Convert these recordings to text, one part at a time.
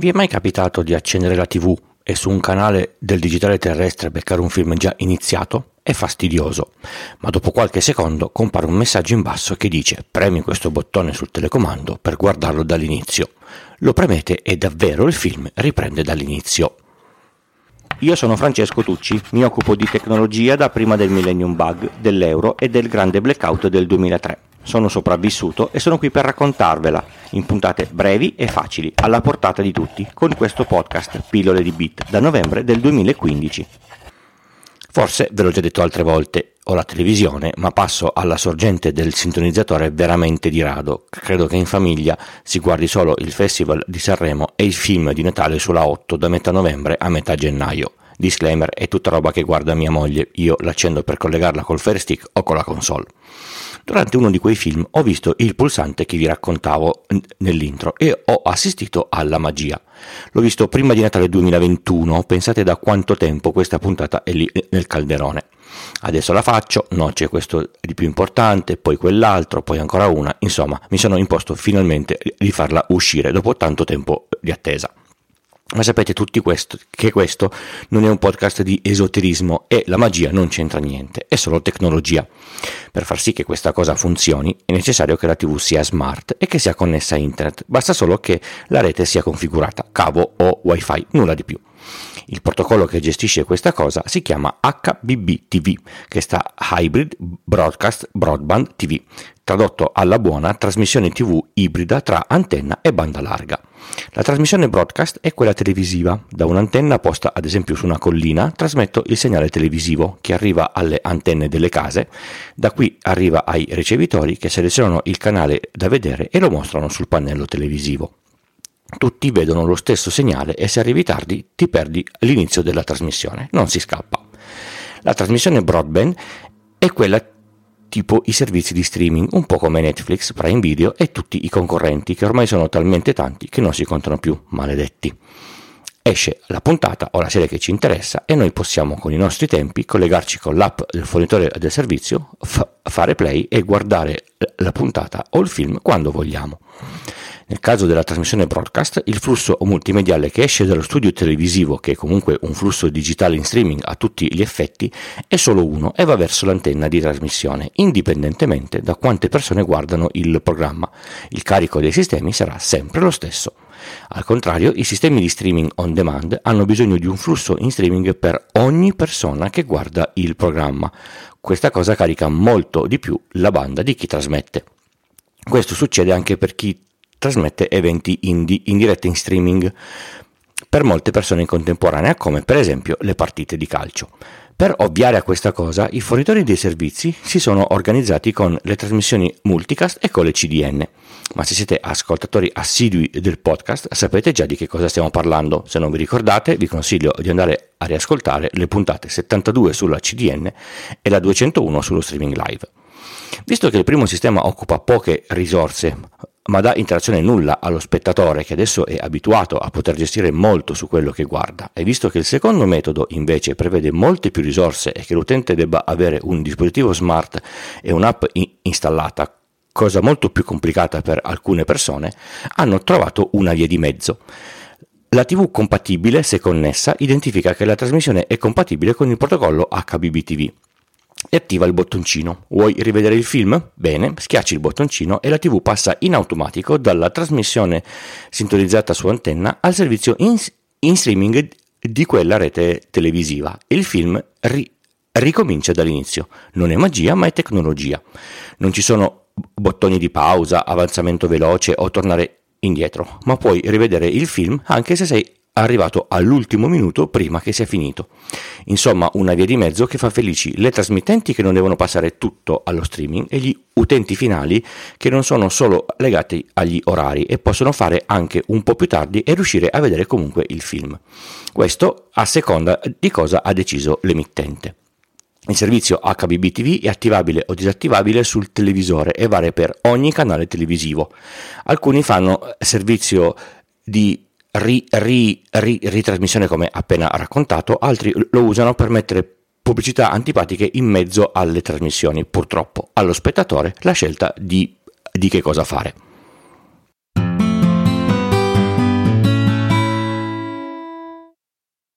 Vi è mai capitato di accendere la TV e su un canale del digitale terrestre beccare un film già iniziato? È fastidioso, ma dopo qualche secondo compare un messaggio in basso che dice premi questo bottone sul telecomando per guardarlo dall'inizio. Lo premete e davvero il film riprende dall'inizio. Io sono Francesco Tucci, mi occupo di tecnologia da prima del Millennium Bug, dell'euro e del grande blackout del 2003 sono sopravvissuto e sono qui per raccontarvela in puntate brevi e facili, alla portata di tutti, con questo podcast Pillole di Bit da novembre del 2015. Forse ve l'ho già detto altre volte, ho la televisione, ma passo alla sorgente del sintonizzatore veramente di rado. Credo che in famiglia si guardi solo il Festival di Sanremo e il film di Natale sulla 8 da metà novembre a metà gennaio. Disclaimer, è tutta roba che guarda mia moglie, io l'accendo per collegarla col Fire Stick o con la console. Durante uno di quei film ho visto il pulsante che vi raccontavo nell'intro e ho assistito alla magia. L'ho visto prima di Natale 2021, pensate da quanto tempo questa puntata è lì nel calderone. Adesso la faccio, no c'è questo di più importante, poi quell'altro, poi ancora una, insomma mi sono imposto finalmente di farla uscire dopo tanto tempo di attesa. Ma sapete tutti questo, che questo non è un podcast di esoterismo e la magia non c'entra niente, è solo tecnologia. Per far sì che questa cosa funzioni è necessario che la TV sia smart e che sia connessa a internet, basta solo che la rete sia configurata, cavo o wifi, nulla di più. Il protocollo che gestisce questa cosa si chiama HBB-TV, che sta Hybrid Broadcast Broadband TV, tradotto alla buona trasmissione TV ibrida tra antenna e banda larga. La trasmissione broadcast è quella televisiva. Da un'antenna posta ad esempio su una collina trasmetto il segnale televisivo che arriva alle antenne delle case, da qui arriva ai ricevitori che selezionano il canale da vedere e lo mostrano sul pannello televisivo tutti vedono lo stesso segnale e se arrivi tardi ti perdi l'inizio della trasmissione, non si scappa. La trasmissione broadband è quella tipo i servizi di streaming, un po' come Netflix, Prime Video e tutti i concorrenti che ormai sono talmente tanti che non si contano più, maledetti. Esce la puntata o la serie che ci interessa e noi possiamo con i nostri tempi collegarci con l'app del fornitore del servizio, fa- fare play e guardare la puntata o il film quando vogliamo. Nel caso della trasmissione broadcast, il flusso multimediale che esce dallo studio televisivo, che è comunque un flusso digitale in streaming a tutti gli effetti, è solo uno e va verso l'antenna di trasmissione, indipendentemente da quante persone guardano il programma. Il carico dei sistemi sarà sempre lo stesso. Al contrario, i sistemi di streaming on demand hanno bisogno di un flusso in streaming per ogni persona che guarda il programma. Questa cosa carica molto di più la banda di chi trasmette. Questo succede anche per chi trasmette eventi indie in diretta in streaming per molte persone in contemporanea, come per esempio le partite di calcio. Per ovviare a questa cosa, i fornitori dei servizi si sono organizzati con le trasmissioni multicast e con le CDN. Ma se siete ascoltatori assidui del podcast, sapete già di che cosa stiamo parlando. Se non vi ricordate, vi consiglio di andare a riascoltare le puntate 72 sulla CDN e la 201 sullo streaming live. Visto che il primo sistema occupa poche risorse, ma dà interazione nulla allo spettatore che adesso è abituato a poter gestire molto su quello che guarda e visto che il secondo metodo invece prevede molte più risorse e che l'utente debba avere un dispositivo smart e un'app in- installata, cosa molto più complicata per alcune persone, hanno trovato una via di mezzo. La TV compatibile, se connessa, identifica che la trasmissione è compatibile con il protocollo HBBTV e attiva il bottoncino. Vuoi rivedere il film? Bene, schiacci il bottoncino e la TV passa in automatico dalla trasmissione sintonizzata su antenna al servizio in, in streaming di quella rete televisiva. Il film ri, ricomincia dall'inizio. Non è magia, ma è tecnologia. Non ci sono bottoni di pausa, avanzamento veloce o tornare indietro, ma puoi rivedere il film anche se sei arrivato all'ultimo minuto prima che sia finito. Insomma, una via di mezzo che fa felici le trasmittenti che non devono passare tutto allo streaming e gli utenti finali che non sono solo legati agli orari e possono fare anche un po' più tardi e riuscire a vedere comunque il film. Questo a seconda di cosa ha deciso l'emittente. Il servizio HBB TV è attivabile o disattivabile sul televisore e vale per ogni canale televisivo. Alcuni fanno servizio di ri, ri, ri, ritrasmissione come appena raccontato, altri lo usano per mettere pubblicità antipatiche in mezzo alle trasmissioni. Purtroppo allo spettatore la scelta di, di che cosa fare.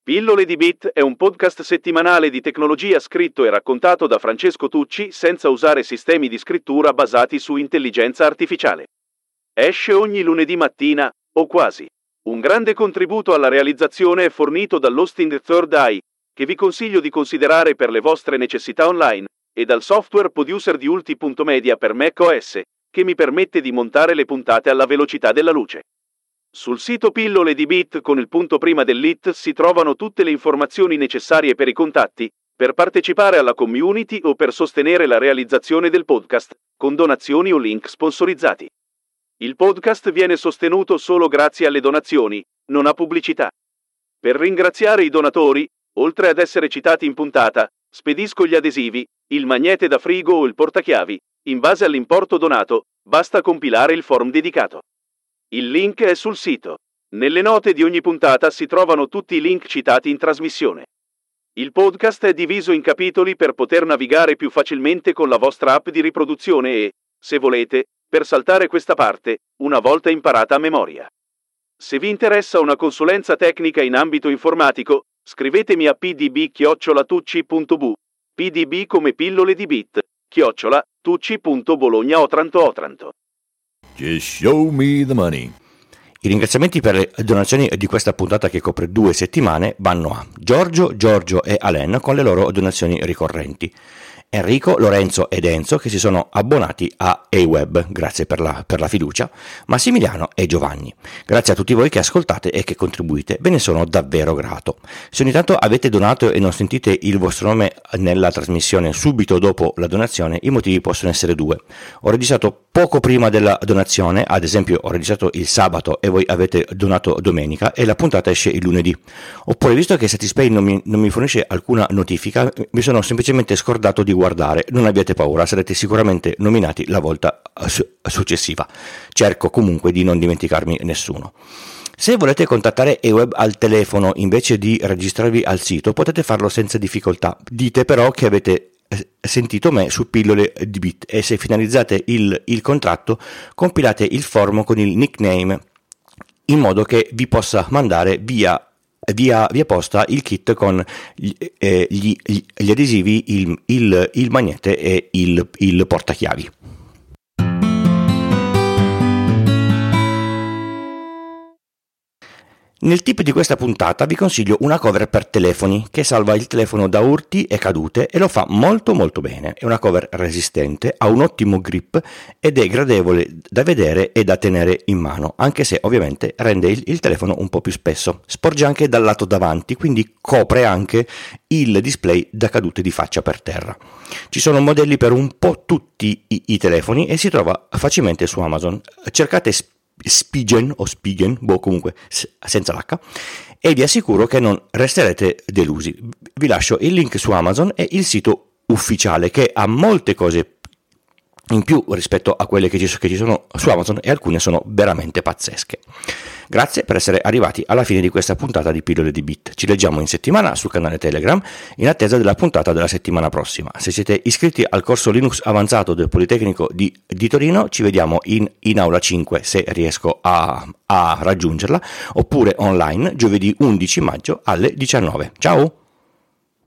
Pillole di Bit è un podcast settimanale di tecnologia scritto e raccontato da Francesco Tucci senza usare sistemi di scrittura basati su intelligenza artificiale. Esce ogni lunedì mattina, o quasi. Un grande contributo alla realizzazione è fornito dall'Hosting Third Eye, che vi consiglio di considerare per le vostre necessità online, e dal software producer di Ulti.media per macOS, che mi permette di montare le puntate alla velocità della luce. Sul sito Pillole di Bit con il punto prima dell'IT si trovano tutte le informazioni necessarie per i contatti, per partecipare alla community o per sostenere la realizzazione del podcast, con donazioni o link sponsorizzati. Il podcast viene sostenuto solo grazie alle donazioni, non a pubblicità. Per ringraziare i donatori, oltre ad essere citati in puntata, spedisco gli adesivi, il magnete da frigo o il portachiavi. In base all'importo donato, basta compilare il form dedicato. Il link è sul sito. Nelle note di ogni puntata si trovano tutti i link citati in trasmissione. Il podcast è diviso in capitoli per poter navigare più facilmente con la vostra app di riproduzione e, se volete, per saltare questa parte, una volta imparata a memoria. Se vi interessa una consulenza tecnica in ambito informatico, scrivetemi a pdb-tucci.bu, pdb come pillole di bit, chiocciola, tucci.bologna Otranto Otranto. Just show me the money. I ringraziamenti per le donazioni di questa puntata che copre due settimane vanno a Giorgio, Giorgio e Alen con le loro donazioni ricorrenti. Enrico, Lorenzo ed Enzo che si sono abbonati a A-Web, grazie per la, per la, fiducia, Massimiliano e Giovanni. Grazie a tutti voi che ascoltate e che contribuite, ve ne sono davvero grato. Se ogni tanto avete donato e non sentite il vostro nome nella trasmissione subito dopo la donazione, i motivi possono essere due. Ho registrato poco prima della donazione, ad esempio ho registrato il sabato e voi avete donato domenica e la puntata esce il lunedì. Oppure visto che Satispay non mi, non mi fornisce alcuna notifica, mi sono semplicemente scordato di guardare, non abbiate paura, sarete sicuramente nominati la volta successiva. Cerco comunque di non dimenticarmi nessuno. Se volete contattare eWeb al telefono invece di registrarvi al sito, potete farlo senza difficoltà. Dite però che avete eh, sentito me su pillole di bit e se finalizzate il, il contratto compilate il form con il nickname in modo che vi possa mandare via via, via posta il kit con gli, eh, gli, gli adesivi, il, il, il, magnete e il, il portachiavi. Nel tip di questa puntata vi consiglio una cover per telefoni che salva il telefono da urti e cadute e lo fa molto molto bene. È una cover resistente, ha un ottimo grip ed è gradevole da vedere e da tenere in mano, anche se ovviamente rende il, il telefono un po' più spesso. Sporge anche dal lato davanti, quindi copre anche il display da cadute di faccia per terra. Ci sono modelli per un po' tutti i, i telefoni e si trova facilmente su Amazon. Cercate Spigen o Spigen, boh comunque senza l'H, e vi assicuro che non resterete delusi. Vi lascio il link su Amazon e il sito ufficiale che ha molte cose in più rispetto a quelle che ci, che ci, sono su Amazon e alcune sono veramente pazzesche. Grazie per essere arrivati alla fine di questa puntata di Pillole di Bit. Ci leggiamo in settimana sul canale Telegram in attesa della puntata della settimana prossima. Se siete iscritti al corso Linux avanzato del Politecnico di, di Torino, ci vediamo in, in, aula 5 se riesco a, a raggiungerla, oppure online giovedì 11 maggio alle 19. Ciao!